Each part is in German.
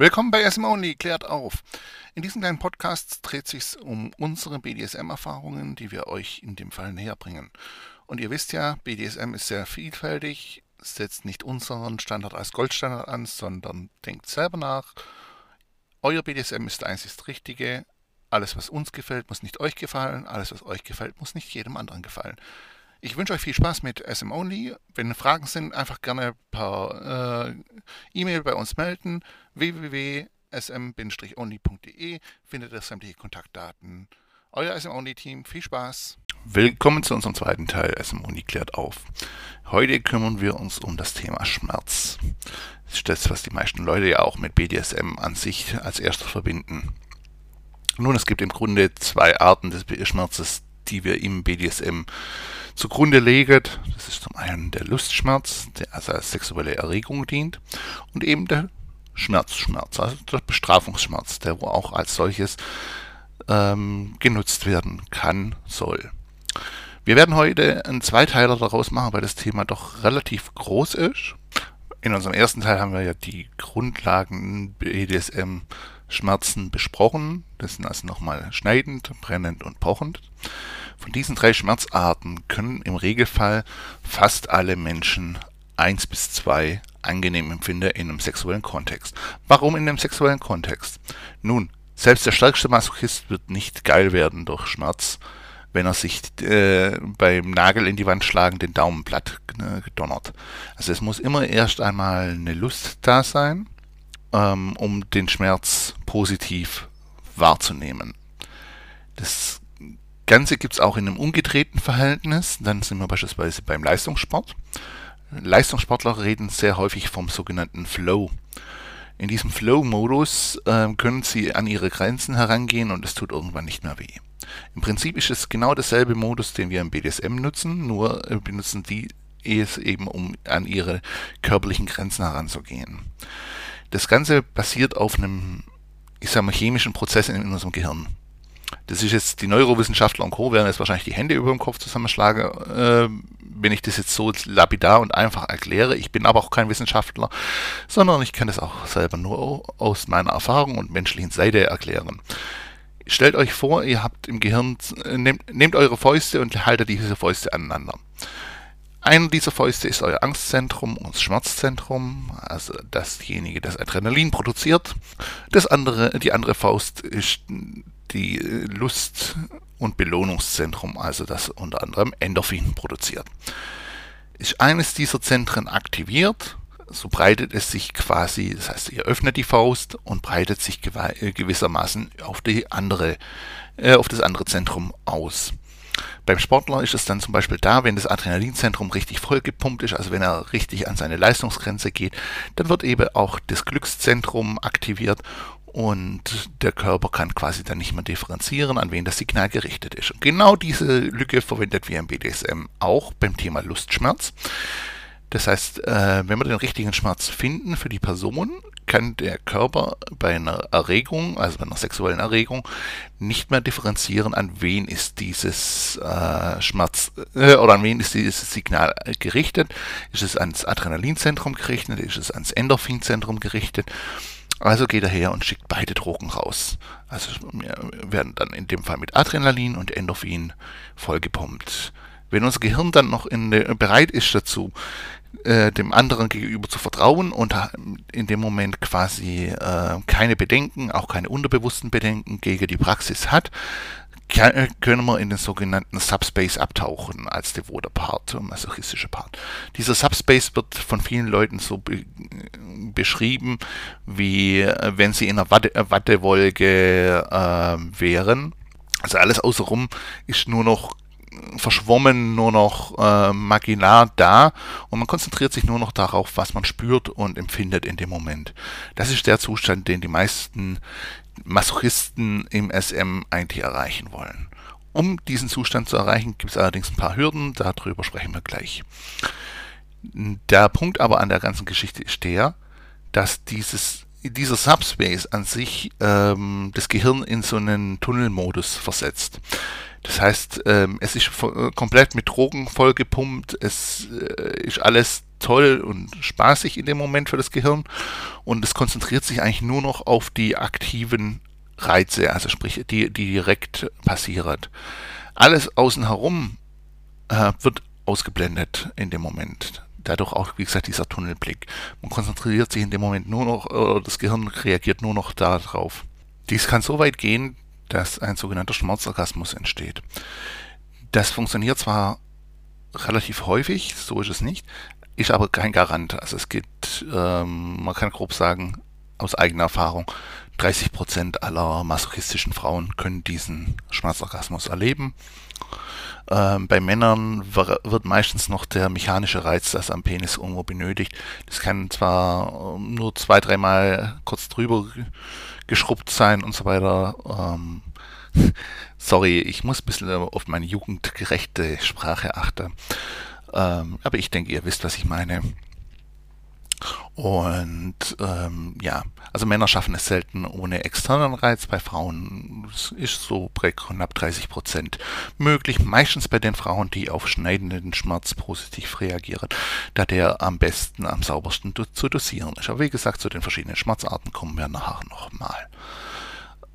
Willkommen bei SM Only, klärt auf. In diesem kleinen Podcast dreht sich um unsere BDSM-Erfahrungen, die wir euch in dem Fall näher bringen. Und ihr wisst ja, BDSM ist sehr vielfältig, setzt nicht unseren Standard als Goldstandard an, sondern denkt selber nach. Euer BDSM ist einzig Richtige. Alles, was uns gefällt, muss nicht euch gefallen. Alles, was euch gefällt, muss nicht jedem anderen gefallen. Ich wünsche euch viel Spaß mit SM Only. Wenn Fragen sind, einfach gerne per äh, E-Mail bei uns melden. www.sm-only.de findet ihr sämtliche Kontaktdaten. Euer SM Only Team, viel Spaß. Willkommen zu unserem zweiten Teil SM Only klärt auf. Heute kümmern wir uns um das Thema Schmerz. Das ist das, was die meisten Leute ja auch mit BDSM an sich als erstes verbinden. Nun, es gibt im Grunde zwei Arten des Schmerzes, die wir im BDSM zugrunde legen. Das ist zum einen der Lustschmerz, der also als sexuelle Erregung dient, und eben der Schmerzschmerz, also der Bestrafungsschmerz, der auch als solches ähm, genutzt werden kann, soll. Wir werden heute einen Zweiteiler daraus machen, weil das Thema doch relativ groß ist. In unserem ersten Teil haben wir ja die Grundlagen BDSM Schmerzen besprochen. Das sind also nochmal schneidend, brennend und pochend. Von diesen drei Schmerzarten können im Regelfall fast alle Menschen eins bis zwei angenehm empfinden in einem sexuellen Kontext. Warum in einem sexuellen Kontext? Nun, selbst der stärkste Masochist wird nicht geil werden durch Schmerz, wenn er sich äh, beim Nagel in die Wand schlagen den Daumen platt äh, gedonnert. Also es muss immer erst einmal eine Lust da sein, ähm, um den Schmerz positiv wahrzunehmen. Das Ganze gibt es auch in einem umgedrehten Verhältnis. Dann sind wir beispielsweise beim Leistungssport. Leistungssportler reden sehr häufig vom sogenannten Flow. In diesem Flow-Modus äh, können sie an ihre Grenzen herangehen und es tut irgendwann nicht mehr weh. Im Prinzip ist es genau derselbe Modus, den wir im BDSM nutzen, nur äh, benutzen die es eben, um an ihre körperlichen Grenzen heranzugehen. Das Ganze basiert auf einem, ich sag mal, chemischen Prozess in unserem Gehirn. Das ist jetzt, die Neurowissenschaftler und Co. werden jetzt wahrscheinlich die Hände über dem Kopf zusammenschlagen, äh, wenn ich das jetzt so lapidar und einfach erkläre. Ich bin aber auch kein Wissenschaftler, sondern ich kann das auch selber nur aus meiner Erfahrung und menschlichen Seite erklären. Stellt euch vor, ihr habt im Gehirn, nehmt, nehmt eure Fäuste und haltet diese Fäuste aneinander. Einer dieser Fäuste ist euer Angstzentrum und Schmerzzentrum, also dasjenige, das Adrenalin produziert. Das andere, die andere Faust ist die äh, Lust- und Belohnungszentrum, also das unter anderem Endorphin produziert. Ist eines dieser Zentren aktiviert, so breitet es sich quasi, das heißt, ihr öffnet die Faust und breitet sich äh, gewissermaßen auf die andere, äh, auf das andere Zentrum aus. Beim Sportler ist es dann zum Beispiel da, wenn das Adrenalinzentrum richtig vollgepumpt ist, also wenn er richtig an seine Leistungsgrenze geht, dann wird eben auch das Glückszentrum aktiviert und der Körper kann quasi dann nicht mehr differenzieren, an wen das Signal gerichtet ist. Und genau diese Lücke verwendet wir im BDSM auch beim Thema Lustschmerz. Das heißt, äh, wenn wir den richtigen Schmerz finden für die Person, kann der Körper bei einer Erregung, also bei einer sexuellen Erregung, nicht mehr differenzieren, an wen ist dieses äh, Schmerz äh, oder an wen ist dieses Signal gerichtet. Ist es ans Adrenalinzentrum gerichtet? Ist es ans Endorphinzentrum gerichtet? Also geht er her und schickt beide Drogen raus. Also werden dann in dem Fall mit Adrenalin und Endorphin vollgepumpt. Wenn unser Gehirn dann noch in, bereit ist dazu, äh, dem anderen gegenüber zu vertrauen und in dem Moment quasi äh, keine Bedenken, auch keine unterbewussten Bedenken gegen die Praxis hat, können wir in den sogenannten Subspace abtauchen als devoter Part, masochistische Part. Dieser Subspace wird von vielen Leuten so be beschrieben, wie äh, wenn sie in einer Watte Wattewolke äh, wären. Also alles außenrum ist nur noch verschwommen, nur noch äh, marginal da und man konzentriert sich nur noch darauf, was man spürt und empfindet in dem Moment. Das ist der Zustand, den die meisten Masochisten im SM eigentlich erreichen wollen. Um diesen Zustand zu erreichen, gibt es allerdings ein paar Hürden, darüber sprechen wir gleich. Der Punkt aber an der ganzen Geschichte ist der, dass dieses, dieser Subspace an sich ähm, das Gehirn in so einen Tunnelmodus versetzt. Das heißt, ähm, es ist komplett mit Drogen vollgepumpt, es äh, ist alles toll und spaßig in dem Moment für das Gehirn und es konzentriert sich eigentlich nur noch auf die aktiven Reize, also sprich, die, die direkt passieren. Alles außen herum äh, wird ausgeblendet in dem Moment. Dadurch auch, wie gesagt, dieser Tunnelblick. Man konzentriert sich in dem Moment nur noch, äh, das Gehirn reagiert nur noch darauf. Dies kann so weit gehen, dass ein sogenannter Schmerzorgasmus entsteht. Das funktioniert zwar relativ häufig, so ist es nicht, ist aber kein Garant. Also es gibt, ähm, man kann grob sagen, aus eigener Erfahrung, 30 Prozent aller masochistischen Frauen können diesen Schmerzorgasmus erleben. Ähm, bei Männern wird meistens noch der mechanische Reiz, das am Penis irgendwo benötigt. Das kann zwar ähm, nur zwei, dreimal kurz drüber geschrubbt sein und so weiter. Ähm, sorry, ich muss ein bisschen auf meine jugendgerechte Sprache achten. Ähm, aber ich denke, ihr wisst, was ich meine. Und ähm, ja, also Männer schaffen es selten ohne externen Reiz. Bei Frauen ist so bei knapp 30 Prozent möglich. Meistens bei den Frauen, die auf schneidenden Schmerz positiv reagieren, da der am besten, am saubersten zu dosieren ist. Aber wie gesagt, zu den verschiedenen Schmerzarten kommen wir nachher nochmal.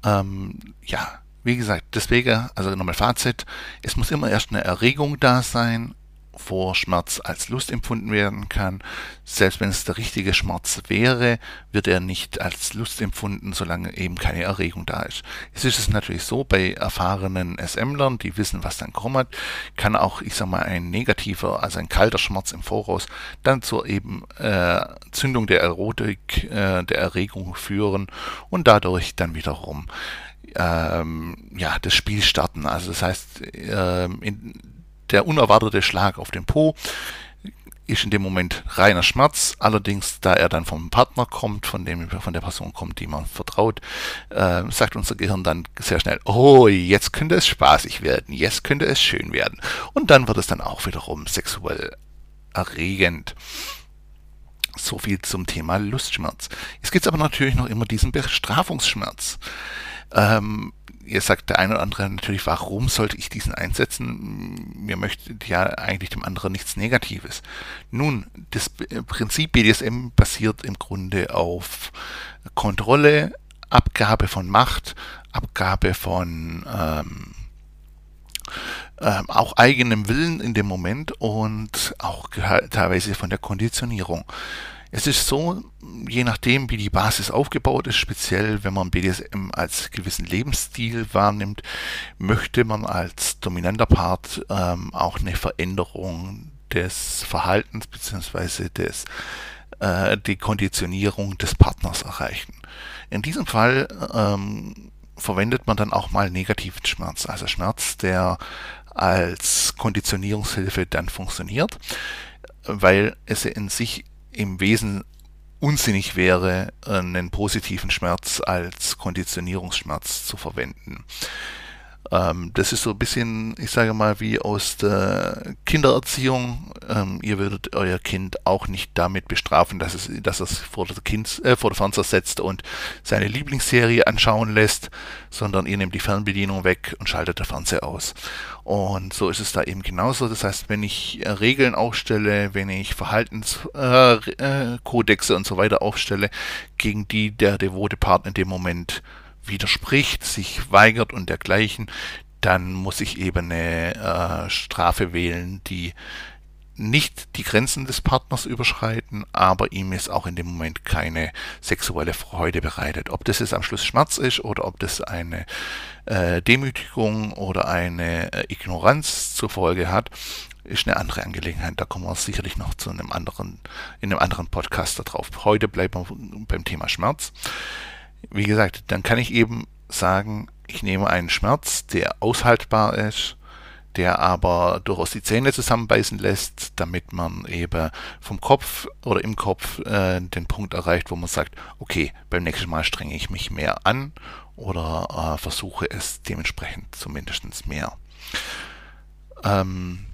Ähm, ja, wie gesagt, deswegen, also nochmal Fazit, es muss immer erst eine Erregung da sein vor Schmerz als Lust empfunden werden kann. Selbst wenn es der richtige Schmerz wäre, wird er nicht als Lust empfunden, solange eben keine Erregung da ist. Es ist es natürlich so, bei erfahrenen SMlern, die wissen, was dann kommt, kann auch, ich sag mal, ein negativer, also ein kalter Schmerz im Voraus dann zur eben äh, Zündung der Erotik, äh, der Erregung führen und dadurch dann wiederum ähm, ja, das Spiel starten. Also das heißt, ähm, in, der unerwartete Schlag auf den Po ist in dem Moment reiner Schmerz. Allerdings, da er dann vom Partner kommt, von dem von der Person kommt, die man vertraut, äh, sagt unser Gehirn dann sehr schnell: Oh, jetzt könnte es spaßig werden, jetzt könnte es schön werden. Und dann wird es dann auch wiederum sexuell erregend. So viel zum Thema Lustschmerz. Es gibt aber natürlich noch immer diesen Bestrafungsschmerz. Ähm, ihr sagt der eine oder andere natürlich, warum sollte ich diesen einsetzen? Mir möchte ja eigentlich dem anderen nichts Negatives. Nun, das Prinzip BDSM basiert im Grunde auf Kontrolle, Abgabe von Macht, Abgabe von ähm, ähm, auch eigenem Willen in dem Moment und auch teilweise von der Konditionierung. Es ist so, je nachdem, wie die Basis aufgebaut ist, speziell wenn man BDSM als gewissen Lebensstil wahrnimmt, möchte man als dominanter Part ähm, auch eine Veränderung des Verhaltens bzw. des äh, die Konditionierung des Partners erreichen. In diesem Fall ähm, verwendet man dann auch mal negativen Schmerz, also Schmerz, der als Konditionierungshilfe dann funktioniert, weil es in sich im Wesen unsinnig wäre, einen positiven Schmerz als Konditionierungsschmerz zu verwenden. Ähm, das ist so ein bisschen, ich sage mal, wie aus der Kindererziehung. Ähm, ihr würdet euer Kind auch nicht damit bestrafen, dass es, dass es vor, der kind, äh, vor der Fernseher setzt und seine Lieblingsserie anschauen lässt, sondern ihr nehmt die Fernbedienung weg und schaltet der Fernseher aus. Und so ist es da eben genauso. Das heißt, wenn ich äh, Regeln aufstelle, wenn ich Verhaltenskodexe äh, äh, und so weiter aufstelle, gegen die der devote Partner in dem Moment widerspricht, sich weigert und dergleichen, dann muss ich eben eine äh, Strafe wählen, die nicht die Grenzen des Partners überschreiten, aber ihm es auch in dem Moment keine sexuelle Freude bereitet. Ob das jetzt am Schluss Schmerz ist oder ob das eine äh, Demütigung oder eine äh, Ignoranz zur Folge hat, ist eine andere Angelegenheit. Da kommen wir sicherlich noch zu einem anderen, in einem anderen Podcast darauf. Heute bleiben wir beim Thema Schmerz wie gesagt, dann kann ich eben sagen, ich nehme einen Schmerz, der aushaltbar ist, der aber durchaus die Zähne zusammenbeißen lässt, damit man eben vom Kopf oder im Kopf äh, den Punkt erreicht, wo man sagt, okay, beim nächsten Mal strenge ich mich mehr an oder äh, versuche es dementsprechend zumindest mehr. Ähm,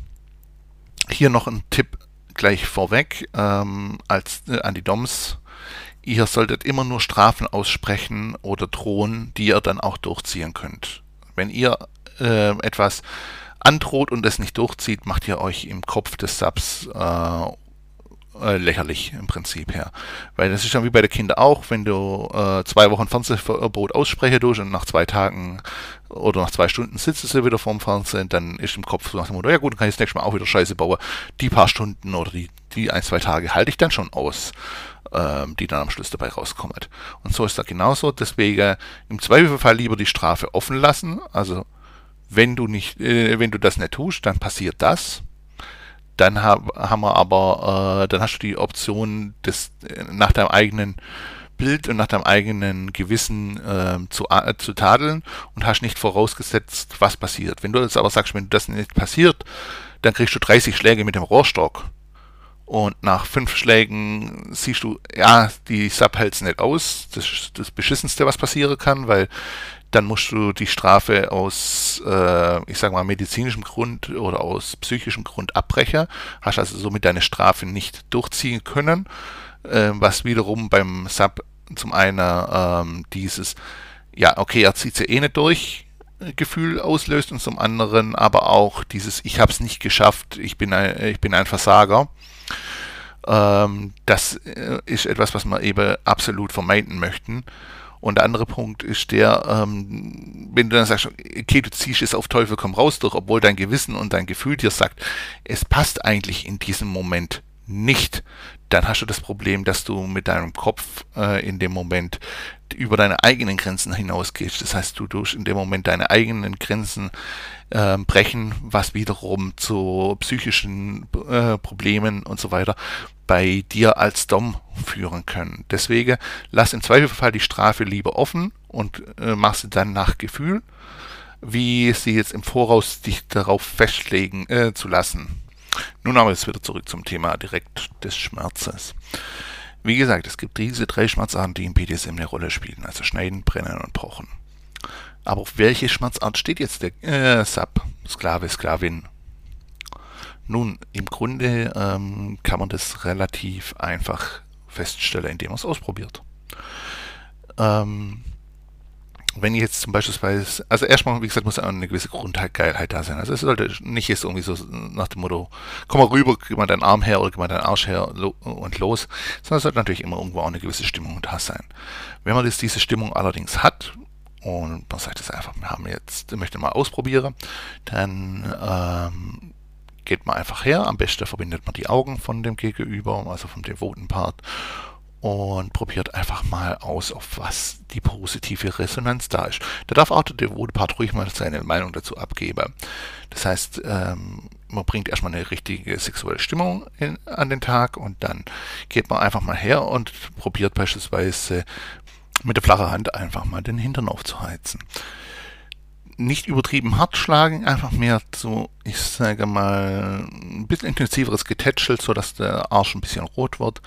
hier noch ein Tipp gleich vorweg ähm, als äh, an die DOMs Ihr solltet immer nur Strafen aussprechen oder drohen, die ihr dann auch durchziehen könnt. Wenn ihr äh, etwas androht und es nicht durchzieht, macht ihr euch im Kopf des Subs äh, äh, lächerlich im Prinzip her. Weil das ist ja wie bei den Kindern auch, wenn du äh, zwei Wochen Fernsehverbot aussprechen durch und nach zwei Tagen oder nach zwei Stunden sitzt du wieder vorm Fernsehen, dann ist im Kopf so nach dem Motto, ja gut, dann kann ich das nächste Mal auch wieder Scheiße bauen. Die paar Stunden oder die, die ein, zwei Tage halte ich dann schon aus, ähm, die dann am Schluss dabei rauskommen. Und so ist das genauso. Deswegen im Zweifelfall lieber die Strafe offen lassen. Also wenn du nicht, äh, wenn du das nicht tust, dann passiert das dann hab, haben wir aber, äh, dann hast du die Option, das äh, nach deinem eigenen Bild und nach deinem eigenen Gewissen äh, zu, äh, zu tadeln und hast nicht vorausgesetzt, was passiert. Wenn du jetzt aber sagst, wenn das nicht passiert, dann kriegst du 30 Schläge mit dem Rohrstock. Und nach fünf Schlägen siehst du, ja, die Sub hält nicht aus. Das ist das Beschissenste, was passieren kann, weil dann musst du die Strafe aus, äh, ich sag mal, medizinischem Grund oder aus psychischem Grund abbrechen. Hast also somit deine Strafe nicht durchziehen können, äh, was wiederum beim Sub zum einen ähm, dieses, ja, okay, er zieht sie eh nicht durch, Gefühl auslöst und zum anderen aber auch dieses Ich habe es nicht geschafft, ich bin ein, ich bin ein Versager. Ähm, das äh, ist etwas, was wir eben absolut vermeiden möchten. Und der andere Punkt ist der, ähm, wenn du dann sagst, okay, du ziehst es auf Teufel komm raus durch, obwohl dein Gewissen und dein Gefühl dir sagt, es passt eigentlich in diesem Moment nicht, dann hast du das Problem, dass du mit deinem Kopf äh, in dem Moment über deine eigenen Grenzen hinausgehst. Das heißt, du durch in dem Moment deine eigenen Grenzen äh, brechen, was wiederum zu psychischen äh, Problemen und so weiter bei dir als Dom führen können. Deswegen lass im Zweifelfall die Strafe lieber offen und äh, mach sie dann nach Gefühl, wie sie jetzt im Voraus dich darauf festlegen äh, zu lassen. Nun aber jetzt wieder zurück zum Thema direkt des Schmerzes. Wie gesagt, es gibt diese drei Schmerzarten, die im BDSM eine Rolle spielen, also Schneiden, Brennen und Pochen. Aber auf welche Schmerzart steht jetzt der äh, Sub, Sklave, Sklavin? Nun, im Grunde ähm, kann man das relativ einfach feststellen, indem man es ausprobiert. Ähm, wenn ich jetzt zum Beispiel, also erstmal, wie gesagt, muss eine gewisse Grundgeilheit da sein. Also es sollte nicht jetzt irgendwie so nach dem Motto, komm mal rüber, gib mal deinen Arm her oder gib mal deinen Arsch her und los, sondern es sollte natürlich immer irgendwo auch eine gewisse Stimmung da sein. Wenn man jetzt diese Stimmung allerdings hat, und man sagt es einfach, wir haben jetzt, möchte mal ausprobieren, dann ähm, geht man einfach her, am besten verbindet man die Augen von dem Gegenüber, also vom devoten Part und probiert einfach mal aus, auf was die positive Resonanz da ist. Da darf auch der devote Part ruhig mal seine Meinung dazu abgeben. Das heißt, ähm, man bringt erstmal eine richtige sexuelle Stimmung in, an den Tag und dann geht man einfach mal her und probiert beispielsweise mit der flachen Hand einfach mal den Hintern aufzuheizen. Nicht übertrieben hart schlagen, einfach mehr so, ich sage mal, ein bisschen intensiveres Getätschelt, sodass der Arsch ein bisschen rot wird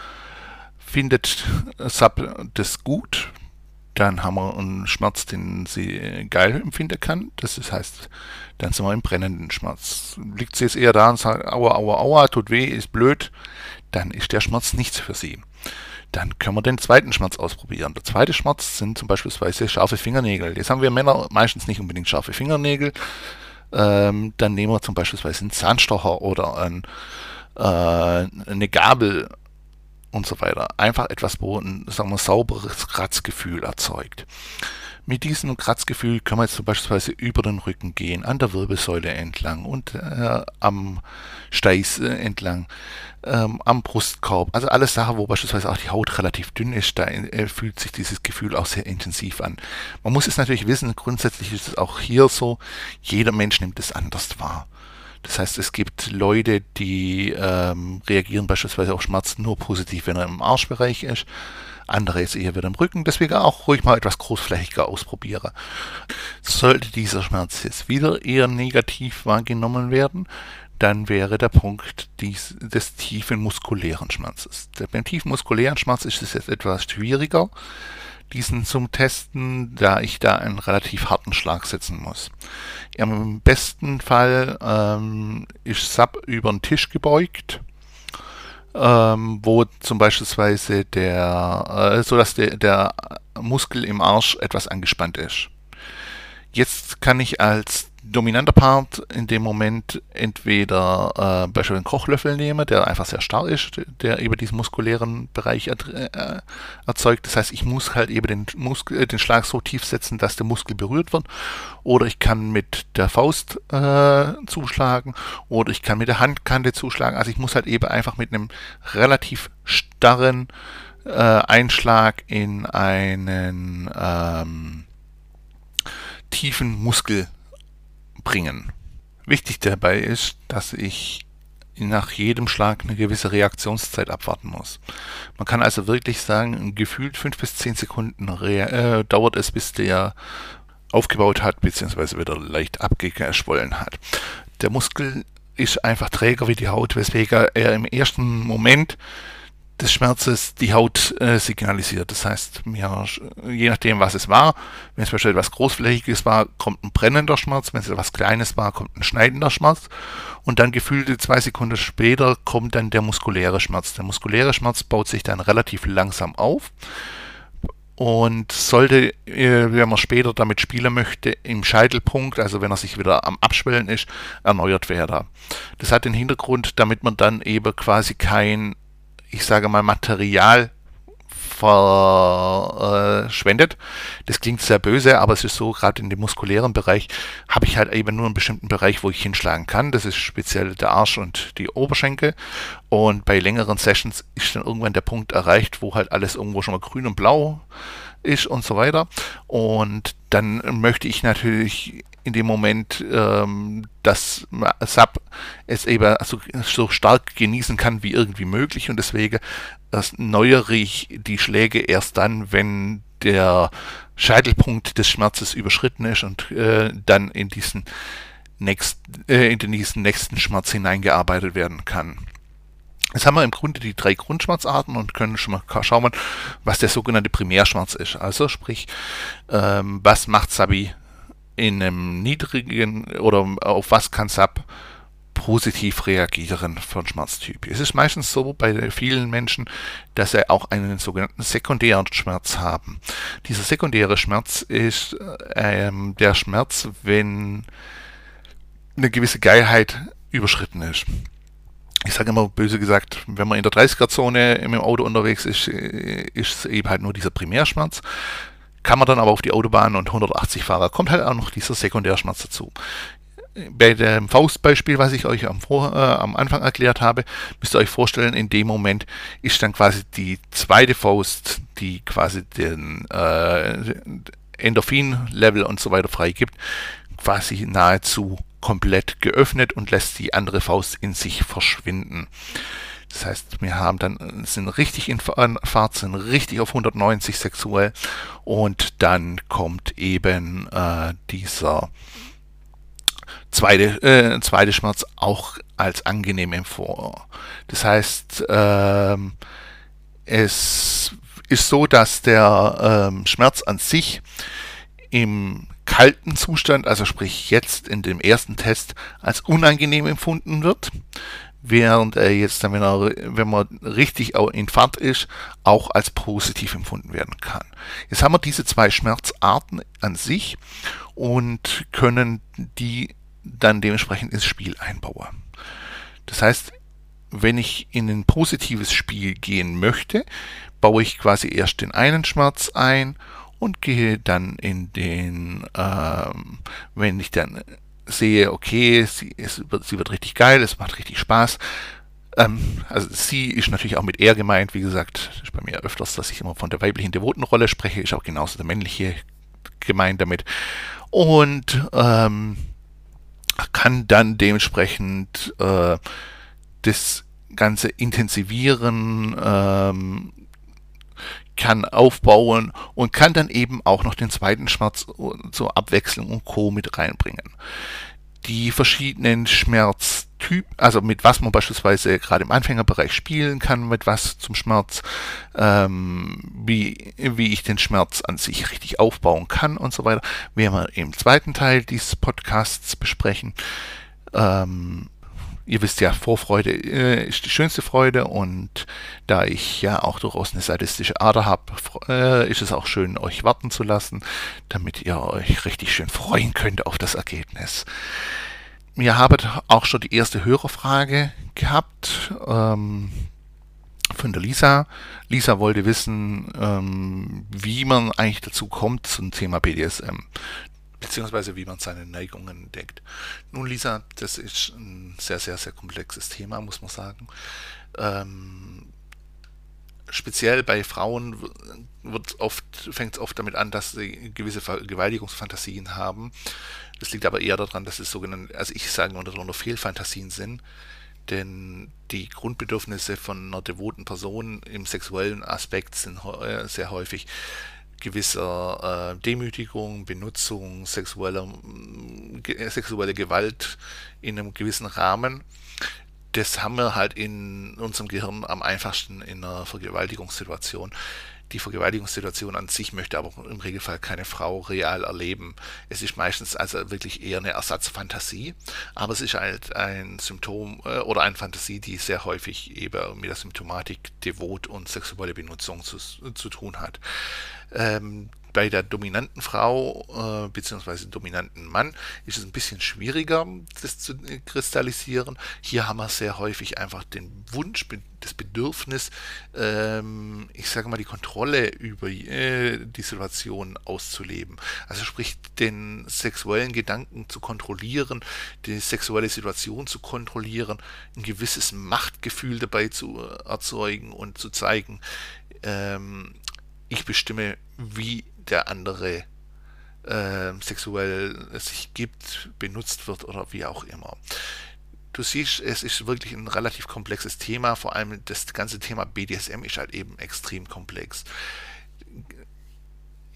findet Sub das gut, dann haben wir einen Schmerz, den sie geil empfinden kann. Das heißt, dann sind wir im brennenden Schmerz. Liegt sie jetzt eher da und sagt, aua, aua, aua, tut weh, ist blöd, dann ist der Schmerz nichts für sie. Dann können wir den zweiten Schmerz ausprobieren. Der zweite Schmerz sind zum Beispiel scharfe Fingernägel. Jetzt haben wir Männer meistens nicht unbedingt scharfe Fingernägel. Ähm, dann nehmen wir zum Beispiel einen Zahnstocher oder ein, äh, eine Gabel und so weiter. Einfach etwas, wo ein sagen wir, sauberes Kratzgefühl erzeugt. Mit diesem Kratzgefühl können wir jetzt zum Beispiel über den Rücken gehen, an der Wirbelsäule entlang und äh, am Steiß äh, entlang, ähm, am Brustkorb. Also alles Sachen, wo beispielsweise auch die Haut relativ dünn ist, da äh, fühlt sich dieses Gefühl auch sehr intensiv an. Man muss es natürlich wissen, grundsätzlich ist es auch hier so, jeder Mensch nimmt es anders wahr. Das heißt, es gibt Leute, die ähm, reagieren beispielsweise auf Schmerz nur positiv, wenn er im Arschbereich ist. Andere ist eher wieder im Rücken. Deswegen auch ruhig mal etwas großflächiger ausprobieren. Sollte dieser Schmerz jetzt wieder eher negativ wahrgenommen werden, dann wäre der Punkt dies, des tiefen muskulären Schmerzes. Beim tiefen muskulären Schmerz ist es jetzt etwas schwieriger diesen zum Testen, da ich da einen relativ harten Schlag setzen muss. Im besten Fall ähm, ist Sub über den Tisch gebeugt, ähm, wo zum Beispiel der, äh, so dass der, der Muskel im Arsch etwas angespannt ist. Jetzt kann ich als dominanter Part in dem Moment entweder äh, beispielsweise einen Kochlöffel nehme, der einfach sehr starr ist, der eben diesen muskulären Bereich er, äh, erzeugt. Das heißt, ich muss halt eben den, Muskel, äh, den Schlag so tief setzen, dass der Muskel berührt wird. Oder ich kann mit der Faust äh, zuschlagen oder ich kann mit der Handkante zuschlagen. Also ich muss halt eben einfach mit einem relativ starren äh, Einschlag in einen ähm, tiefen Muskel bringen. Wichtig dabei ist, dass ich nach jedem Schlag eine gewisse Reaktionszeit abwarten muss. Man kann also wirklich sagen, gefühlt fünf bis zehn Sekunden äh, dauert es, bis der aufgebaut hat, beziehungsweise wieder leicht abgeschwollen hat. Der Muskel ist einfach träger wie die Haut, weswegen er im ersten Moment des Schmerzes die Haut äh, signalisiert. Das heißt, mir, je nachdem, was es war, wenn es beispielsweise etwas Großflächiges war, kommt ein brennender Schmerz, wenn es etwas Kleines war, kommt ein schneidender Schmerz und dann gefühlte zwei Sekunden später kommt dann der muskuläre Schmerz. Der muskuläre Schmerz baut sich dann relativ langsam auf und sollte, äh, wenn man später damit spielen möchte, im Scheitelpunkt, also wenn er sich wieder am Abschwellen ist, erneuert werden. Das hat den Hintergrund, damit man dann eben quasi kein ich sage mal, Material verschwendet. Das klingt sehr böse, aber es ist so, gerade in dem muskulären Bereich habe ich halt eben nur einen bestimmten Bereich, wo ich hinschlagen kann. Das ist speziell der Arsch und die Oberschenkel. Und bei längeren Sessions ist dann irgendwann der Punkt erreicht, wo halt alles irgendwo schon mal grün und blau ist und so weiter. Und dann möchte ich natürlich in dem Moment, ähm, dass Sub es eben so, so stark genießen kann wie irgendwie möglich und deswegen erneuere ich die Schläge erst dann, wenn der Scheitelpunkt des Schmerzes überschritten ist und äh, dann in diesen, nächst, äh, in diesen nächsten Schmerz hineingearbeitet werden kann. Jetzt haben wir im Grunde die drei Grundschmerzarten und können schon mal schauen, was der sogenannte Primärschmerz ist. Also sprich, ähm, was macht Sabi in einem niedrigen oder auf was kann SAP positiv reagieren von Schmerztyp. Es ist meistens so bei vielen Menschen, dass sie auch einen sogenannten sekundären Schmerz haben. Dieser sekundäre Schmerz ist ähm, der Schmerz, wenn eine gewisse Geilheit überschritten ist. Ich sage immer böse gesagt, wenn man in der 30er-Zone im Auto unterwegs ist, ist es eben halt nur dieser Primärschmerz kann man dann aber auf die Autobahn und 180 Fahrer kommt halt auch noch dieser Sekundärschmerz dazu. Bei dem Faustbeispiel, was ich euch am, Vor äh, am Anfang erklärt habe, müsst ihr euch vorstellen, in dem Moment ist dann quasi die zweite Faust, die quasi den äh, Endorphin-Level und so weiter freigibt, quasi nahezu komplett geöffnet und lässt die andere Faust in sich verschwinden. Das heißt, wir haben dann, sind richtig in Fahrt, sind richtig auf 190 sexuell und dann kommt eben äh, dieser zweite, äh, zweite Schmerz auch als angenehm empor. Das heißt, ähm, es ist so, dass der ähm, Schmerz an sich im kalten Zustand, also sprich jetzt in dem ersten Test, als unangenehm empfunden wird während er jetzt wenn, er, wenn man richtig in Fahrt ist, auch als positiv empfunden werden kann. Jetzt haben wir diese zwei Schmerzarten an sich und können die dann dementsprechend ins Spiel einbauen. Das heißt, wenn ich in ein positives Spiel gehen möchte, baue ich quasi erst den einen Schmerz ein und gehe dann in den, ähm, wenn ich dann sehe, okay, sie, ist, sie wird richtig geil, es macht richtig Spaß. Ähm, also sie ist natürlich auch mit er gemeint, wie gesagt, ist bei mir öfters, dass ich immer von der weiblichen Devotenrolle spreche, ist auch genauso der männliche gemeint damit. Und ähm, kann dann dementsprechend äh, das Ganze intensivieren, ähm, kann aufbauen und kann dann eben auch noch den zweiten Schmerz zur Abwechslung und Co. mit reinbringen. Die verschiedenen Schmerztypen, also mit was man beispielsweise gerade im Anfängerbereich spielen kann, mit was zum Schmerz, ähm, wie, wie ich den Schmerz an sich richtig aufbauen kann und so weiter, werden wir im zweiten Teil dieses Podcasts besprechen. Ähm, ihr wisst ja, Vorfreude äh, ist die schönste Freude und da ich ja auch durchaus eine sadistische Ader habe, äh, ist es auch schön, euch warten zu lassen, damit ihr euch richtig schön freuen könnt auf das Ergebnis. Ihr habt auch schon die erste Hörerfrage gehabt ähm, von der Lisa. Lisa wollte wissen, ähm, wie man eigentlich dazu kommt zum Thema BDSM beziehungsweise wie man seine Neigungen entdeckt. Nun, Lisa, das ist ein sehr, sehr, sehr komplexes Thema, muss man sagen. Ähm, speziell bei Frauen oft, fängt es oft damit an, dass sie gewisse Vergewaltigungsfantasien haben. Das liegt aber eher daran, dass es sogenannte, also ich sage mal darunter Fehlfantasien sind. Denn die Grundbedürfnisse von einer devoten Person im sexuellen Aspekt sind sehr häufig gewisser äh, Demütigung, Benutzung, sexueller, ge sexuelle Gewalt in einem gewissen Rahmen. Das haben wir halt in unserem Gehirn am einfachsten in einer Vergewaltigungssituation. Die Vergewaltigungssituation an sich möchte aber im Regelfall keine Frau real erleben. Es ist meistens also wirklich eher eine Ersatzfantasie, aber es ist halt ein Symptom äh, oder eine Fantasie, die sehr häufig eben mit der Symptomatik Devot und sexuelle Benutzung zu, zu tun hat. Ähm, bei der dominanten Frau äh, bzw. dominanten Mann ist es ein bisschen schwieriger, das zu kristallisieren. Hier haben wir sehr häufig einfach den Wunsch, das Bedürfnis, ähm, ich sage mal, die Kontrolle über äh, die Situation auszuleben. Also sprich, den sexuellen Gedanken zu kontrollieren, die sexuelle Situation zu kontrollieren, ein gewisses Machtgefühl dabei zu erzeugen und zu zeigen, ähm, ich bestimme, wie der andere äh, sexuell sich gibt, benutzt wird oder wie auch immer. Du siehst, es ist wirklich ein relativ komplexes Thema, vor allem das ganze Thema BDSM ist halt eben extrem komplex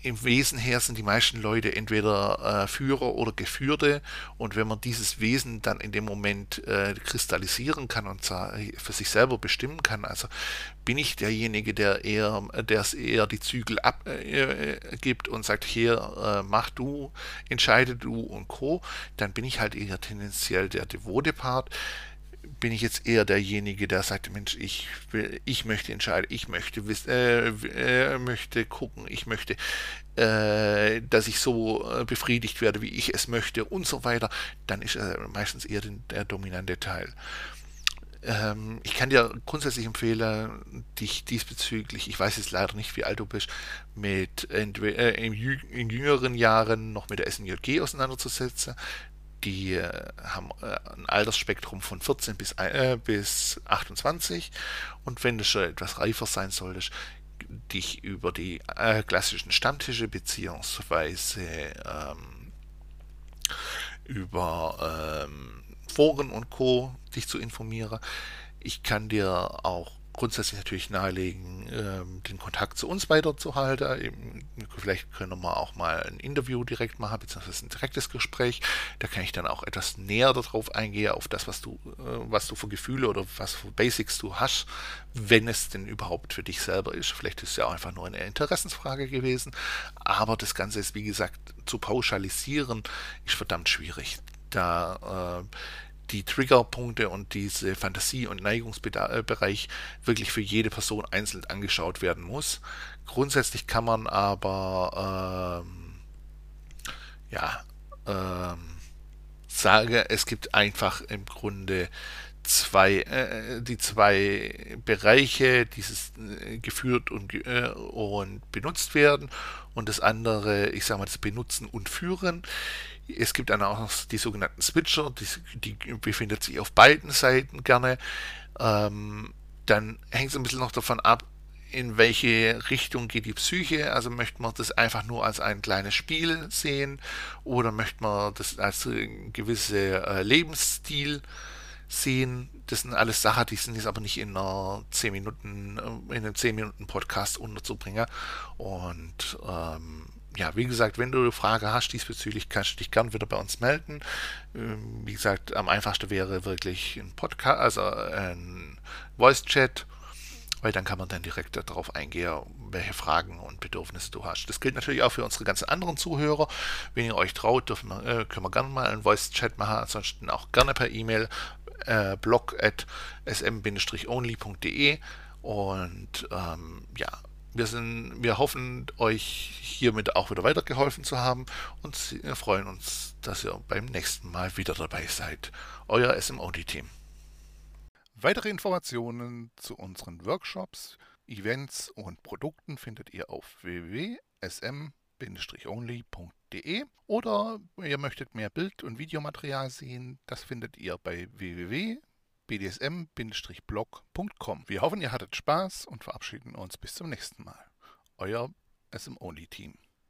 im Wesen her sind die meisten Leute entweder äh, Führer oder Geführte. Und wenn man dieses Wesen dann in dem Moment äh, kristallisieren kann und für sich selber bestimmen kann, also bin ich derjenige, der eher, der es eher die Zügel abgibt äh, und sagt, hier äh, mach du, entscheide du und co, dann bin ich halt eher tendenziell der devote Part bin ich jetzt eher derjenige, der sagt, Mensch, ich will, ich möchte entscheiden, ich möchte wissen, äh, äh, möchte gucken, ich möchte, äh, dass ich so äh, befriedigt werde, wie ich es möchte und so weiter, dann ist er meistens eher der dominante Teil. Ähm, ich kann dir grundsätzlich empfehlen, dich diesbezüglich, ich weiß jetzt leider nicht, wie alt du bist, mit äh, in, in jüngeren Jahren noch mit der SNJG auseinanderzusetzen die haben äh, ein Altersspektrum von 14 bis, äh, bis 28 und wenn du schon etwas reifer sein solltest, dich über die äh, klassischen Stammtische beziehungsweise ähm, über ähm, Foren und Co. dich zu informieren. Ich kann dir auch grundsätzlich natürlich nahelegen, ähm, den Kontakt zu uns weiterzuhalten. Vielleicht können wir auch mal ein Interview direkt machen, beziehungsweise ein direktes Gespräch. Da kann ich dann auch etwas näher darauf eingehen, auf das, was du, äh, was du für Gefühle oder was für Basics du hast, wenn es denn überhaupt für dich selber ist. Vielleicht ist es ja auch einfach nur eine Interessensfrage gewesen. Aber das Ganze ist, wie gesagt, zu pauschalisieren, ist verdammt schwierig. Da äh, die Triggerpunkte und diese Fantasie- und Neigungsbereich wirklich für jede Person einzeln angeschaut werden muss. Grundsätzlich kann man aber ähm, ja ähm, sagen, es gibt einfach im Grunde zwei äh, die zwei Bereiche, dieses äh, geführt und, äh, und benutzt werden und das andere, ich sage mal, das Benutzen und Führen. Es gibt dann auch noch die sogenannten Switcher, die, die befindet sich auf beiden Seiten gerne. Ähm, dann hängt es ein bisschen noch davon ab, in welche Richtung geht die Psyche. Also möchte man das einfach nur als ein kleines Spiel sehen oder möchte man das als ein gewisser äh, Lebensstil sehen. Das sind alles Sachen, die sind jetzt aber nicht in einer 10 Minuten, äh, in einem 10 Minuten Podcast unterzubringen. Und ähm, ja, wie gesagt, wenn du eine Frage hast diesbezüglich, kannst du dich gern wieder bei uns melden. Ähm, wie gesagt, am einfachsten wäre wirklich ein Podcast, also ein Voice Chat, weil dann kann man dann direkt darauf eingehen, welche Fragen und Bedürfnisse du hast. Das gilt natürlich auch für unsere ganzen anderen Zuhörer. Wenn ihr euch traut, dürfen äh, können wir gerne mal einen Voice Chat machen, ansonsten auch gerne per E-Mail äh, blog at sm-only.de und ähm, ja, wir, sind, wir hoffen, euch hiermit auch wieder weitergeholfen zu haben und freuen uns, dass ihr beim nächsten Mal wieder dabei seid. Euer SM-Only-Team. Weitere Informationen zu unseren Workshops, Events und Produkten findet ihr auf www.sm-only.de oder ihr möchtet mehr Bild- und Videomaterial sehen, das findet ihr bei www.bdsm-blog.com. Wir hoffen, ihr hattet Spaß und verabschieden uns bis zum nächsten Mal. Euer SM Only Team.